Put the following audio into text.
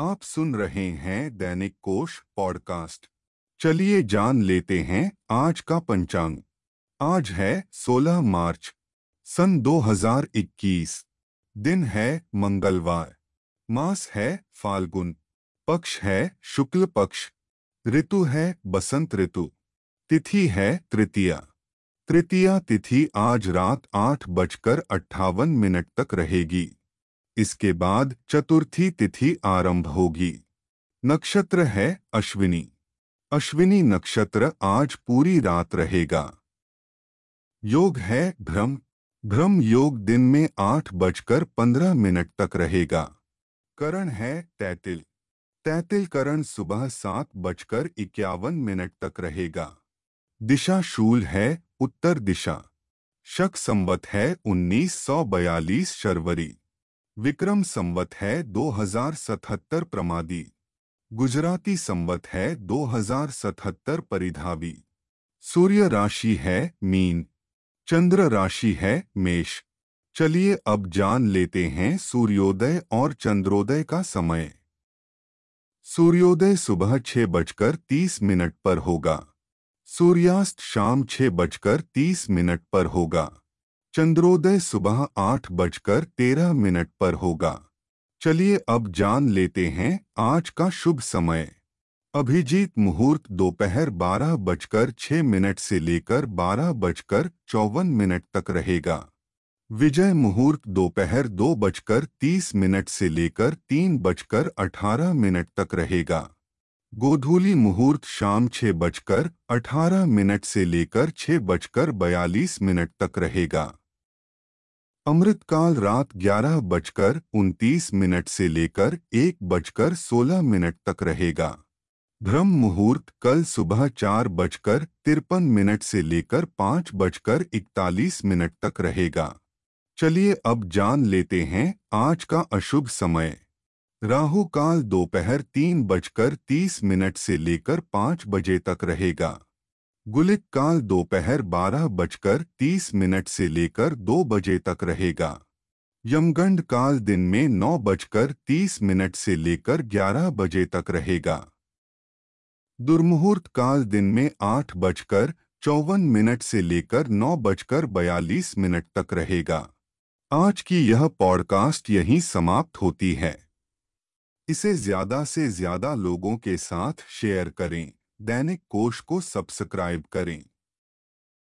आप सुन रहे हैं दैनिक कोश पॉडकास्ट। चलिए जान लेते हैं आज का पंचांग। आज है 16 मार्च, सन 2021 दिन है मंगलवार, मास है फाल्गुन, पक्ष है शुक्ल पक्ष, ऋतु है बसंत ऋतु, तिथि है तृतीया। तृतीया तिथि आज रात आठ बजकर अट्ठावन मिनट तक रहेगी। इसके बाद चतुर्थी तिथि आरंभ होगी। नक्षत्र है अश्विनी। अश्विनी नक्षत्र आज पूरी रात रहेगा। योग है भ्रम। भ्रम योग दिन में आठ बजकर पंद्रह मिनट तक रहेगा। करण है तैतिल। तैतिल करण सुबह सात बजकर इक्यावन मिनट तक रहेगा। दिशा शूल है उत्तर दिशा। शक संवत है उन्नीस सौ बयालीस शर्वरी। विक्रम संवत है 2077 प्रमादी। गुजराती संवत है 2077 परिधावी। सूर्य राशि है मीन। चंद्र राशि है मेष। चलिए अब जान लेते हैं सूर्योदय और चंद्रोदय का समय। सूर्योदय सुबह छह बजकर तीस मिनट पर होगा। सूर्यास्त शाम छह बजकर तीस मिनट पर होगा। चंद्रोदय सुबह आठ बजकर तेरह मिनट पर होगा। चलिए अब जान लेते हैं आज का शुभ समय। अभिजीत मुहूर्त दोपहर बारह बजकर छह मिनट से लेकर बारह बजकर चौवन मिनट तक रहेगा। विजय मुहूर्त दोपहर दो बजकर तीस मिनट से लेकर तीन बजकर अठारह मिनट तक रहेगा। गोधूली मुहूर्त शाम छह बजकर अठारह मिनट से लेकर छह बजकर बयालीस मिनट तक रहेगा। अमृतकाल रात ग्यारह बजकर उनतीस मिनट से लेकर एक बजकर सोलह मिनट तक रहेगा। ब्रह्म मुहूर्त कल सुबह चार बजकर तिरपन मिनट से लेकर पाँच बजकर इकतालीस मिनट तक रहेगा। चलिए अब जान लेते हैं आज का अशुभ समय। राहु काल दोपहर तीन बजकर तीस मिनट से लेकर पाँच बजे तक रहेगा। गुलिक काल दोपहर बारह बजकर तीस मिनट से लेकर दो बजे तक रहेगा। यमगंड काल दिन में नौ बजकर तीस मिनट से लेकर ग्यारह बजे तक रहेगा। दुर्मुहूर्त काल दिन में आठ बजकर चौवन मिनट से लेकर नौ बजकर बयालीस मिनट तक रहेगा। आज की यह पॉडकास्ट यहीं समाप्त होती है। इसे ज़्यादा से ज़्यादा लोगों के साथ शेयर करें। दैनिक कोश को सब्सक्राइब करें।